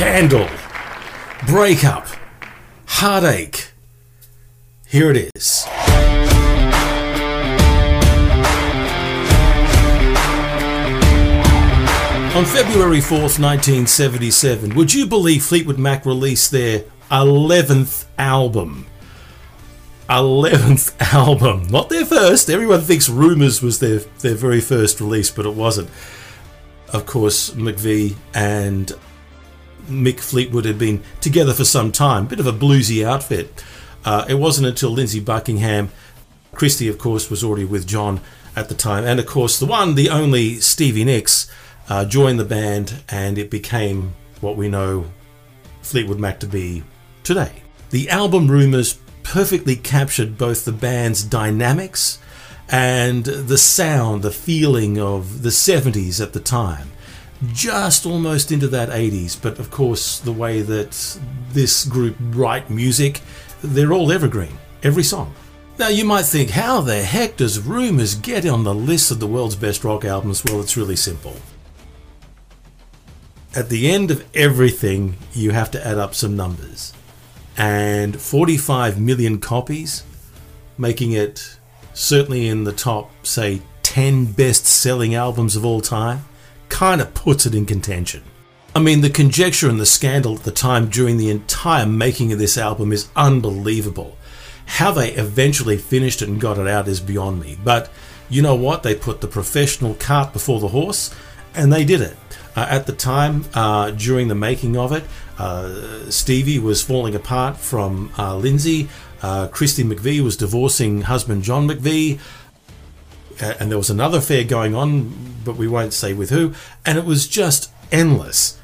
scandal, breakup, heartache. Here it is. On February 4th, 1977, would you believe Fleetwood Mac released their 11th album? 11th album. Not their first. Everyone thinks Rumours was their, their very first release, but it wasn't. Of course, McVie and Mick Fleetwood had been together for some time, bit of a bluesy outfit. Uh, it wasn't until Lindsey Buckingham, Christy, of course, was already with John at the time, and of course, the one, the only Stevie Nicks uh, joined the band, and it became what we know Fleetwood Mac to be today. The album Rumours perfectly captured both the band's dynamics and the sound, the feeling of the 70s at the time. Just almost into that 80s, but of course, the way that this group write music, they're all evergreen, every song. Now, you might think, how the heck does Rumours get on the list of the world's best rock albums? Well, it's really simple at the end of everything, you have to add up some numbers. And 45 million copies, making it certainly in the top, say, 10 best selling albums of all time, kind of puts it in contention. I mean, the conjecture and the scandal at the time during the entire making of this album is unbelievable. How they eventually finished it and got it out is beyond me. But you know what? They put the professional cart before the horse, and they did it. Uh, at the time, uh, during the making of it, uh, Stevie was falling apart from uh, Lindsey. Uh, Christy McVie was divorcing husband John McVie. and there was another affair going on, but we won't say with who. And it was just endless.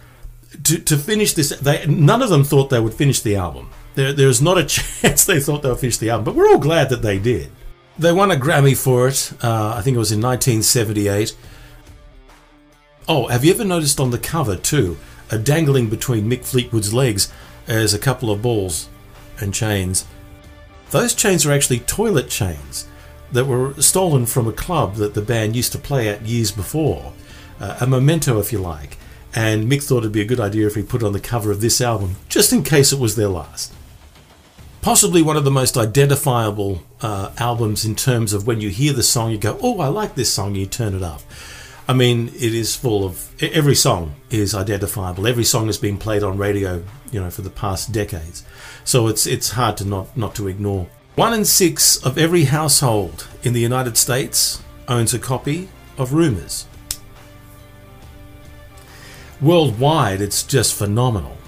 To, to finish this, they, none of them thought they would finish the album. There, there's not a chance they thought they would finish the album, but we're all glad that they did. They won a Grammy for it, uh, I think it was in 1978. Oh, have you ever noticed on the cover too, a dangling between Mick Fleetwood's legs as a couple of balls and chains? Those chains are actually toilet chains that were stolen from a club that the band used to play at years before. Uh, a memento, if you like. And Mick thought it'd be a good idea if he put it on the cover of this album, just in case it was their last. Possibly one of the most identifiable uh, albums in terms of when you hear the song, you go, Oh, I like this song, you turn it up. I mean, it is full of every song is identifiable. Every song has been played on radio, you know, for the past decades. So it's it's hard to not not to ignore. One in six of every household in the United States owns a copy of Rumours. Worldwide, it's just phenomenal.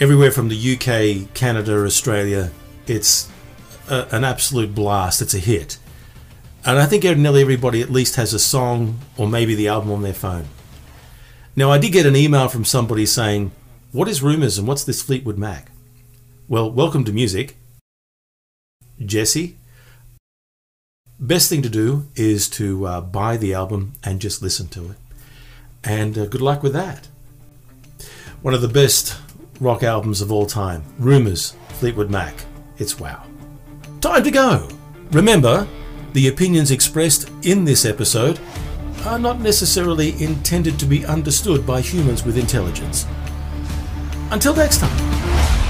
Everywhere from the UK, Canada, Australia, it's a, an absolute blast. It's a hit. And I think nearly everybody at least has a song or maybe the album on their phone. Now, I did get an email from somebody saying, What is Rumours and what's this Fleetwood Mac? Well, welcome to music. Jesse, best thing to do is to uh, buy the album and just listen to it. And uh, good luck with that. One of the best rock albums of all time Rumours, Fleetwood Mac. It's wow. Time to go! Remember, the opinions expressed in this episode are not necessarily intended to be understood by humans with intelligence. Until next time.